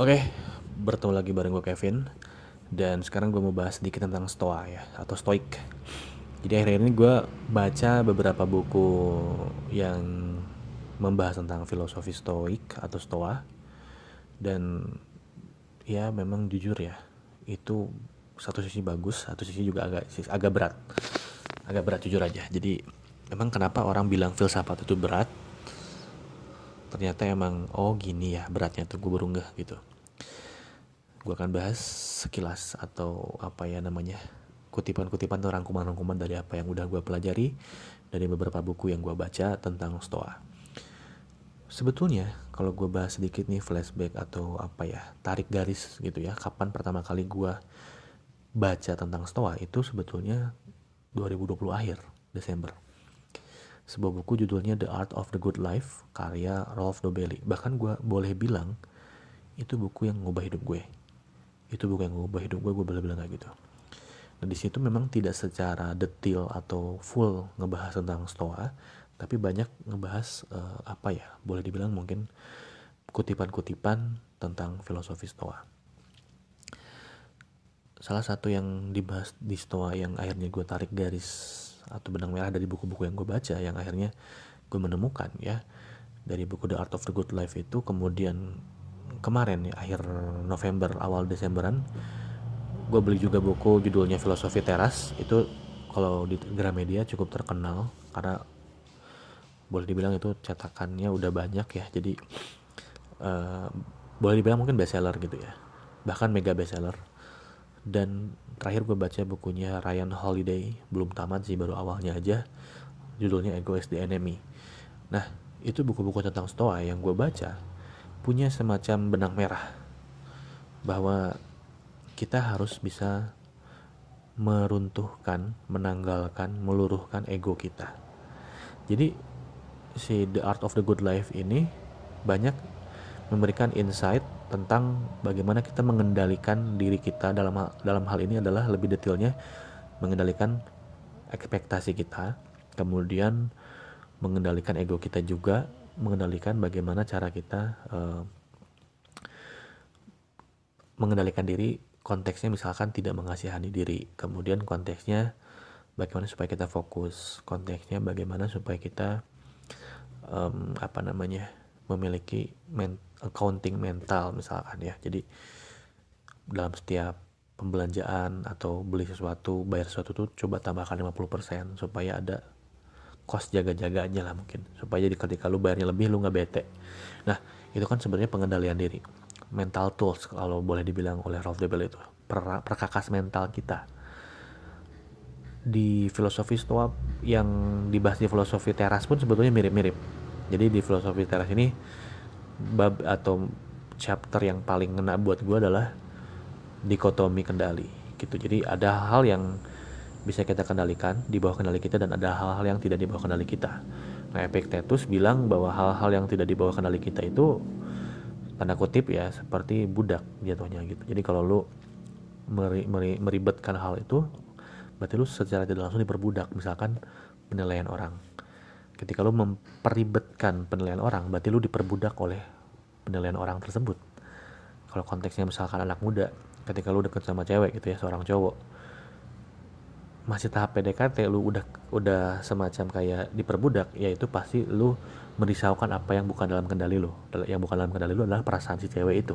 Oke, bertemu lagi bareng gue Kevin. Dan sekarang gue mau bahas sedikit tentang Stoa ya, atau Stoik. Jadi akhir-akhir ini gue baca beberapa buku yang membahas tentang filosofi Stoik atau Stoa. Dan ya memang jujur ya, itu satu sisi bagus, satu sisi juga agak agak berat. Agak berat jujur aja, jadi memang kenapa orang bilang filsafat itu berat ternyata emang oh gini ya beratnya tuh gue baru ngeh gitu gue akan bahas sekilas atau apa ya namanya kutipan-kutipan atau rangkuman-rangkuman dari apa yang udah gue pelajari dari beberapa buku yang gue baca tentang Stoa. Sebetulnya kalau gue bahas sedikit nih flashback atau apa ya tarik garis gitu ya kapan pertama kali gue baca tentang Stoa itu sebetulnya 2020 akhir Desember sebuah buku judulnya The Art of the Good Life karya Rolf Dobelli. Bahkan gue boleh bilang itu buku yang ngubah hidup gue. Itu buku yang ngubah hidup gue gue boleh bilang kayak gitu. Nah di situ memang tidak secara detail atau full ngebahas tentang stoa tapi banyak ngebahas uh, apa ya boleh dibilang mungkin kutipan-kutipan tentang filosofi stoa. Salah satu yang dibahas di stoa yang akhirnya gue tarik garis atau benang merah dari buku-buku yang gue baca yang akhirnya gue menemukan ya. Dari buku The Art of the Good Life itu kemudian kemarin ya akhir November awal Desemberan gue beli juga buku judulnya Filosofi Teras. Itu kalau di Gramedia cukup terkenal karena boleh dibilang itu cetakannya udah banyak ya. Jadi uh, boleh dibilang mungkin bestseller gitu ya. Bahkan mega bestseller dan terakhir gue baca bukunya Ryan Holiday belum tamat sih baru awalnya aja judulnya Ego is the Enemy nah itu buku-buku tentang Stoa yang gue baca punya semacam benang merah bahwa kita harus bisa meruntuhkan, menanggalkan, meluruhkan ego kita. Jadi si The Art of the Good Life ini banyak memberikan insight tentang bagaimana kita mengendalikan diri kita dalam dalam hal ini adalah lebih detailnya mengendalikan ekspektasi kita, kemudian mengendalikan ego kita juga, mengendalikan bagaimana cara kita uh, mengendalikan diri konteksnya misalkan tidak mengasihani diri, kemudian konteksnya bagaimana supaya kita fokus, konteksnya bagaimana supaya kita um, apa namanya memiliki men accounting mental misalkan ya. Jadi dalam setiap pembelanjaan atau beli sesuatu bayar sesuatu tuh coba tambahkan 50% supaya ada cost jaga-jaganya lah mungkin. Supaya jadi ketika lu bayarnya lebih lu nggak bete. Nah itu kan sebenarnya pengendalian diri. Mental tools kalau boleh dibilang oleh Ralph Debel itu. Per perkakas mental kita. Di filosofi stoa yang dibahas di filosofi teras pun sebetulnya mirip-mirip jadi di filosofi teras ini bab atau chapter yang paling ngena buat gue adalah dikotomi kendali gitu. Jadi ada hal yang bisa kita kendalikan di bawah kendali kita dan ada hal-hal yang tidak di bawah kendali kita. Nah Epictetus bilang bahwa hal-hal yang tidak di bawah kendali kita itu tanda kutip ya seperti budak jatuhnya gitu. Jadi kalau lu meri, meri, meribetkan hal itu berarti lu secara tidak langsung diperbudak misalkan penilaian orang ketika lu memperibetkan penilaian orang berarti lu diperbudak oleh penilaian orang tersebut. Kalau konteksnya misalkan anak muda ketika lu deket sama cewek gitu ya seorang cowok masih tahap PDKT lu udah udah semacam kayak diperbudak yaitu pasti lu merisaukan apa yang bukan dalam kendali lu. Yang bukan dalam kendali lu adalah perasaan si cewek itu.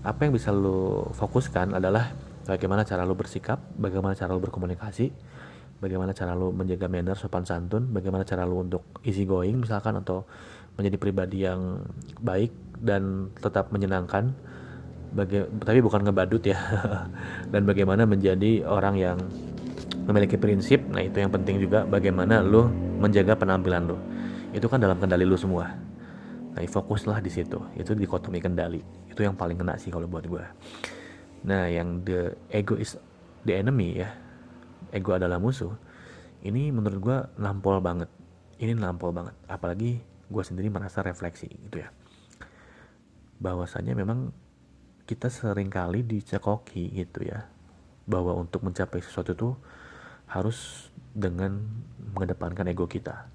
Apa yang bisa lu fokuskan adalah bagaimana cara lu bersikap bagaimana cara lu berkomunikasi bagaimana cara lu menjaga manner sopan santun bagaimana cara lu untuk easy going misalkan atau menjadi pribadi yang baik dan tetap menyenangkan. Baga tapi bukan ngebadut ya. Dan bagaimana menjadi orang yang memiliki prinsip nah itu yang penting juga bagaimana lu menjaga penampilan lu. Itu kan dalam kendali lu semua. Nah fokuslah di situ. Itu dikotomi kendali. Itu yang paling kena sih kalau buat gue nah yang the ego is the enemy ya ego adalah musuh ini menurut gue nampol banget. Ini nampol banget. Apalagi gue sendiri merasa refleksi gitu ya. Bahwasanya memang kita sering kali dicekoki gitu ya. Bahwa untuk mencapai sesuatu itu harus dengan mengedepankan ego kita.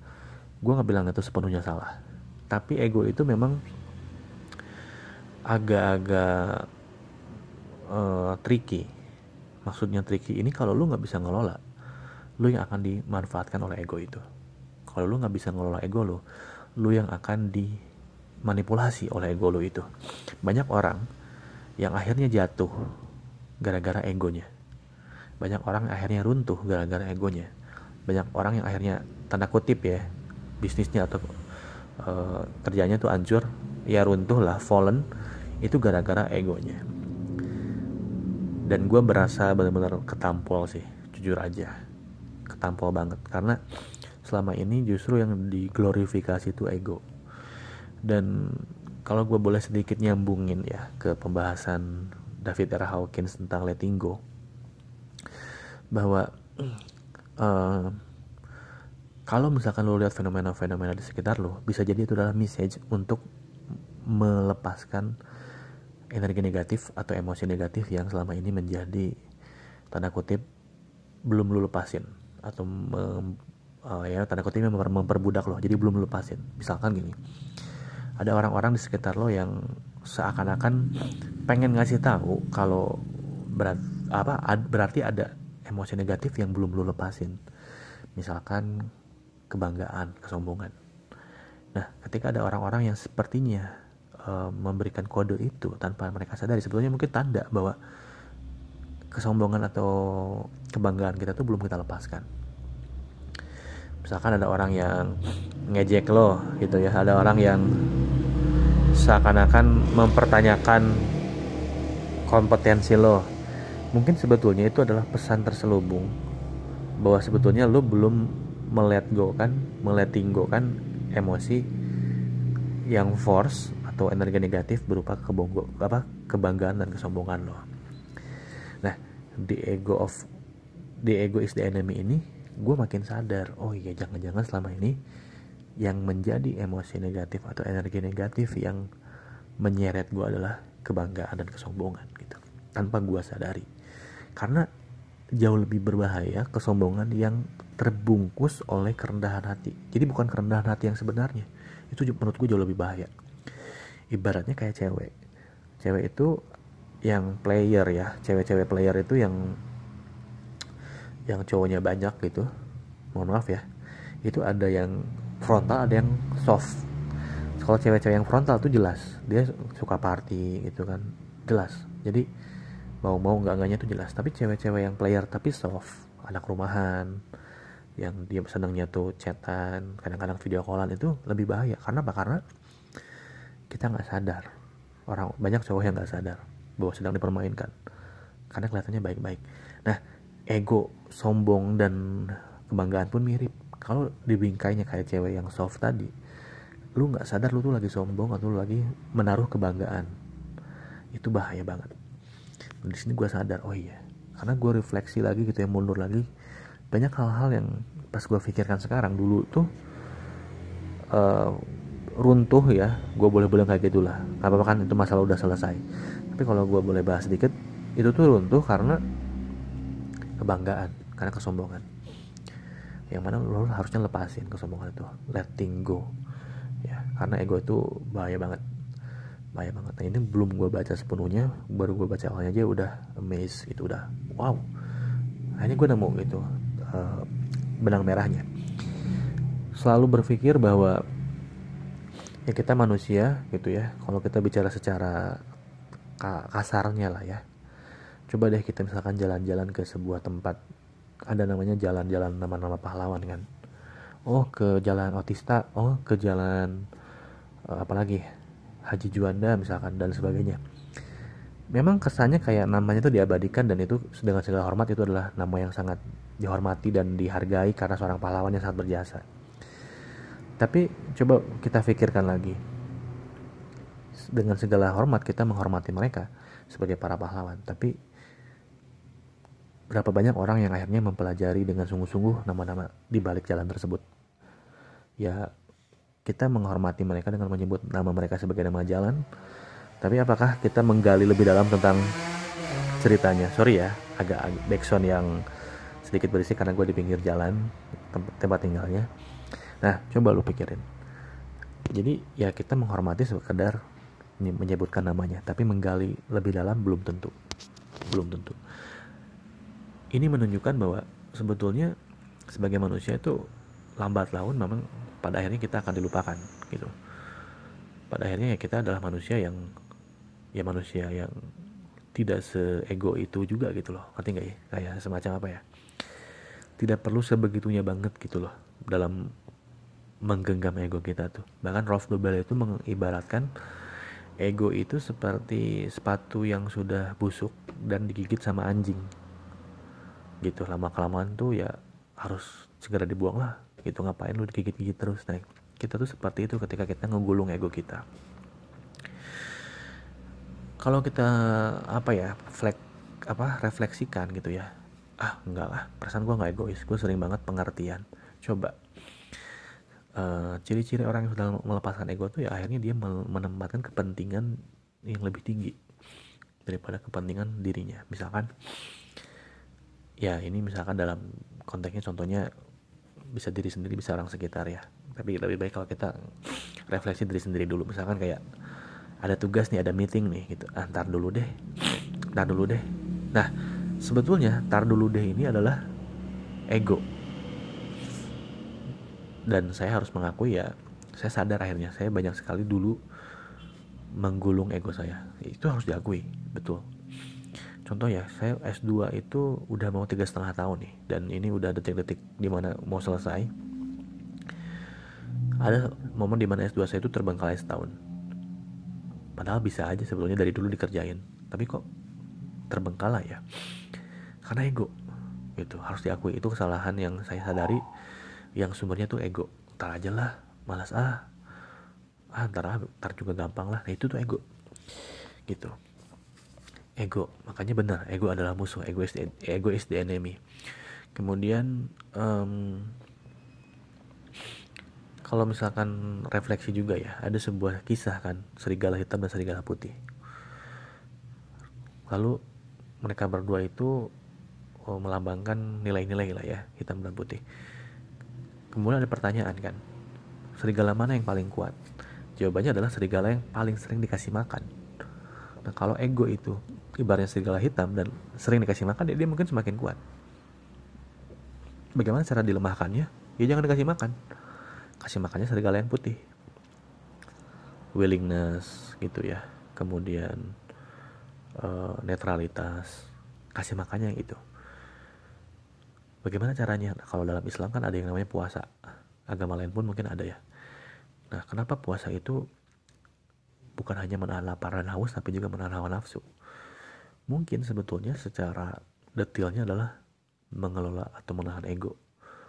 Gue nggak bilang itu sepenuhnya salah. Tapi ego itu memang agak-agak uh, tricky maksudnya tricky ini kalau lu nggak bisa ngelola lu yang akan dimanfaatkan oleh ego itu. Kalau lu nggak bisa ngelola ego lu lu yang akan dimanipulasi oleh ego lu itu. Banyak orang yang akhirnya jatuh gara-gara egonya. Banyak orang yang akhirnya runtuh gara-gara egonya. Banyak orang yang akhirnya tanda kutip ya bisnisnya atau uh, kerjanya tuh hancur ya runtuh lah fallen itu gara-gara egonya dan gue berasa benar-benar ketampol sih jujur aja. Ketampol banget karena selama ini justru yang diglorifikasi itu ego. Dan kalau gue boleh sedikit nyambungin ya ke pembahasan David R. Hawkins tentang letting go bahwa uh, kalau misalkan lo lihat fenomena-fenomena di sekitar lo bisa jadi itu adalah message untuk melepaskan energi negatif atau emosi negatif yang selama ini menjadi tanda kutip belum lu lepasin atau mem, uh, ya tanda kutip memper, memperbudak lo. Jadi belum lepasin. Misalkan gini ada orang-orang di sekitar lo yang seakan-akan pengen ngasih tahu kalau berat apa ad, berarti ada emosi negatif yang belum lo lepasin. Misalkan kebanggaan kesombongan. Nah ketika ada orang-orang yang sepertinya Eh, memberikan kode itu tanpa mereka sadari. Sebetulnya mungkin tanda bahwa kesombongan atau kebanggaan kita tuh belum kita lepaskan. Misalkan ada orang yang ngejek lo gitu ya. Ada orang yang seakan-akan mempertanyakan kompetensi lo. Mungkin sebetulnya itu adalah pesan terselubung bahwa sebetulnya lo belum melet go kan meleting go kan emosi yang force atau energi negatif berupa kebonggo apa kebanggaan dan kesombongan lo. Nah, di ego of the ego is the enemy ini gue makin sadar, oh iya jangan-jangan selama ini yang menjadi emosi negatif atau energi negatif yang menyeret gue adalah kebanggaan dan kesombongan gitu. Tanpa gue sadari. Karena jauh lebih berbahaya kesombongan yang terbungkus oleh kerendahan hati. Jadi bukan kerendahan hati yang sebenarnya. Itu menurut gue jauh lebih bahaya ibaratnya kayak cewek. Cewek itu yang player ya cewek-cewek player itu yang yang cowoknya banyak gitu. Mohon maaf ya. Itu ada yang frontal ada yang soft. Kalau cewek-cewek yang frontal tuh jelas dia suka party gitu kan. Jelas. Jadi mau mau nggak enggaknya tuh jelas. Tapi cewek-cewek yang player tapi soft anak rumahan yang dia senangnya tuh chatan kadang-kadang video callan itu lebih bahaya. Karena apa? Karena kita nggak sadar. Orang banyak cowok yang nggak sadar bahwa sedang dipermainkan. Karena kelihatannya baik-baik. Nah ego sombong dan kebanggaan pun mirip. Kalau dibingkainya kayak cewek yang soft tadi lu nggak sadar lu tuh lagi sombong atau lu lagi menaruh kebanggaan. Itu bahaya banget. Di sini gue sadar oh iya. Karena gue refleksi lagi gitu ya mundur lagi. Banyak hal-hal yang pas gue pikirkan sekarang dulu tuh uh, runtuh ya gue boleh bilang kayak gitulah. Apa-apa kan itu masalah udah selesai. Tapi kalau gue boleh bahas sedikit itu tuh runtuh karena kebanggaan karena kesombongan. Yang mana lo harusnya lepasin kesombongan itu letting go. Ya karena ego itu bahaya banget. Bahaya banget. Nah ini belum gue baca sepenuhnya baru gue baca awalnya aja udah amazed itu udah wow. Akhirnya gue nemu gitu uh, benang merahnya. Selalu berpikir bahwa ya kita manusia gitu ya. Kalau kita bicara secara kasarnya lah ya. Coba deh kita misalkan jalan-jalan ke sebuah tempat. Ada namanya jalan-jalan nama-nama pahlawan kan. Oh ke jalan Otista. Oh ke jalan uh, apalagi Haji Juanda misalkan dan sebagainya. Memang kesannya kayak namanya itu diabadikan dan itu dengan segala hormat itu adalah nama yang sangat dihormati dan dihargai karena seorang pahlawan yang sangat berjasa tapi coba kita pikirkan lagi. Dengan segala hormat kita menghormati mereka sebagai para pahlawan, tapi berapa banyak orang yang akhirnya mempelajari dengan sungguh-sungguh nama-nama di balik jalan tersebut. Ya, kita menghormati mereka dengan menyebut nama mereka sebagai nama jalan, tapi apakah kita menggali lebih dalam tentang ceritanya? Sorry ya, agak backsound yang sedikit berisik karena gue di pinggir jalan tempat tinggalnya Nah, coba lu pikirin. Jadi ya kita menghormati sekedar menyebutkan namanya tapi menggali lebih dalam belum tentu. Belum tentu. Ini menunjukkan bahwa sebetulnya sebagai manusia itu lambat laun memang pada akhirnya kita akan dilupakan gitu. Pada akhirnya ya kita adalah manusia yang ya manusia yang tidak seego itu juga gitu loh. Ngerti nggak ya? Kayak semacam apa ya? Tidak perlu sebegitunya banget gitu loh dalam menggenggam ego kita tuh. Bahkan Rolf Nobel itu mengibaratkan ego itu seperti sepatu yang sudah busuk dan digigit sama anjing. Gitu lama kelamaan tuh ya harus segera dibuang lah. Gitu ngapain lu digigit-gigit terus? Nah kita tuh seperti itu ketika kita ngegulung ego kita. Kalau kita apa ya flek apa refleksikan gitu ya. Ah enggak lah perasaan gue nggak egois. Gue sering banget pengertian. Coba uh, ciri-ciri orang yang sudah melepaskan ego tuh ya akhirnya dia menempatkan kepentingan yang lebih tinggi daripada kepentingan dirinya. Misalkan ya ini misalkan dalam konteksnya contohnya bisa diri sendiri bisa orang sekitar ya. Tapi lebih baik kalau kita refleksi diri sendiri dulu. Misalkan kayak ada tugas nih ada meeting nih gitu. Ah, dulu deh. Ntar dulu deh. Nah sebetulnya ntar dulu deh ini adalah ego dan saya harus mengakui ya saya sadar akhirnya saya banyak sekali dulu menggulung ego saya. Itu harus diakui betul. Contoh ya saya S2 itu udah mau tiga setengah tahun nih dan ini udah detik-detik di mana mau selesai. Ada momen di mana S2 saya itu terbengkalai setahun. Padahal bisa aja sebetulnya dari dulu dikerjain tapi kok terbengkalai ya? Karena ego gitu. Harus diakui itu kesalahan yang saya sadari yang sumbernya tuh ego. Ntar aja lah malas ah. Ah ntar ah, ntar juga gampang lah. Nah itu tuh ego. Gitu. Ego. Makanya benar ego adalah musuh. Ego is the, ego is the enemy. Kemudian um, kalau misalkan refleksi juga ya ada sebuah kisah kan serigala hitam dan serigala putih. Lalu mereka berdua itu oh, melambangkan nilai-nilai lah ya hitam dan putih kemudian ada pertanyaan kan serigala mana yang paling kuat? Jawabannya adalah serigala yang paling sering dikasih makan. Nah kalau ego itu ibaratnya serigala hitam dan sering dikasih makan dia, dia mungkin semakin kuat. Bagaimana cara dilemahkannya? Ya jangan dikasih makan. Kasih makannya serigala yang putih. Willingness gitu ya. Kemudian uh, netralitas. Kasih makannya yang itu bagaimana caranya? Nah, kalau dalam Islam kan ada yang namanya puasa. Agama lain pun mungkin ada ya. Nah kenapa puasa itu bukan hanya menahan lapar dan haus tapi juga menahan hawa nafsu? Mungkin sebetulnya secara detailnya adalah mengelola atau menahan ego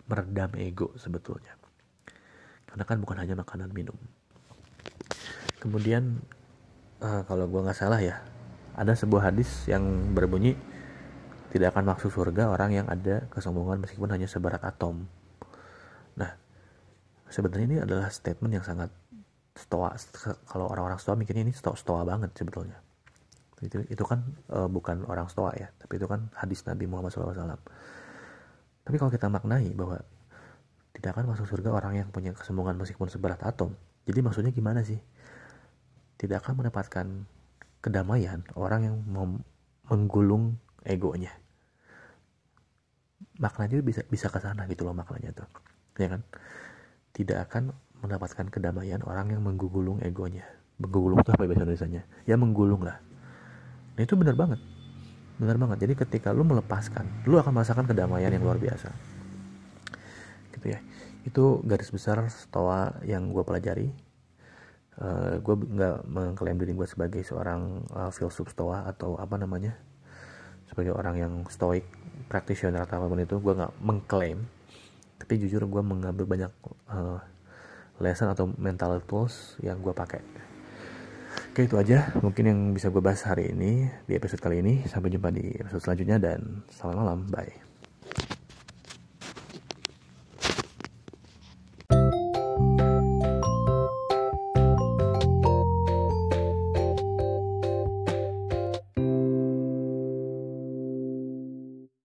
meredam ego sebetulnya. Karena kan bukan hanya makanan minum. Kemudian uh, kalau gue nggak salah ya ada sebuah hadis yang berbunyi tidak akan masuk surga orang yang ada kesombongan meskipun hanya sebarat atom nah sebenarnya ini adalah statement yang sangat stoa kalau orang-orang stoa mikirnya ini stoa stoa banget sebetulnya itu itu kan uh, bukan orang stoa ya tapi itu kan hadis Nabi Muhammad SAW tapi kalau kita maknai bahwa tidak akan masuk surga orang yang punya kesombongan meskipun seberat atom. Jadi maksudnya gimana sih? Tidak akan mendapatkan kedamaian orang yang menggulung egonya. Maknanya bisa bisa ke sana gitu loh maknanya tuh. Ya kan? Tidak akan mendapatkan kedamaian orang yang menggulung egonya. Menggulung itu apa bahasa Indonesia? Ya menggulung lah. Nah itu benar banget. Benar banget. Jadi ketika lu melepaskan, lu akan merasakan kedamaian yang luar biasa gitu ya itu garis besar stoa yang gue pelajari uh, gue nggak mengklaim diri gue sebagai seorang uh, filsuf stoa atau apa namanya sebagai orang yang stoik practitioner atau apa pun itu gue nggak mengklaim. Tapi jujur gue mengambil banyak uh, lesson atau mental tools yang gue pakai. Oke itu aja mungkin yang bisa gue bahas hari ini di episode kali ini. Sampai jumpa di episode selanjutnya dan selamat malam. Bye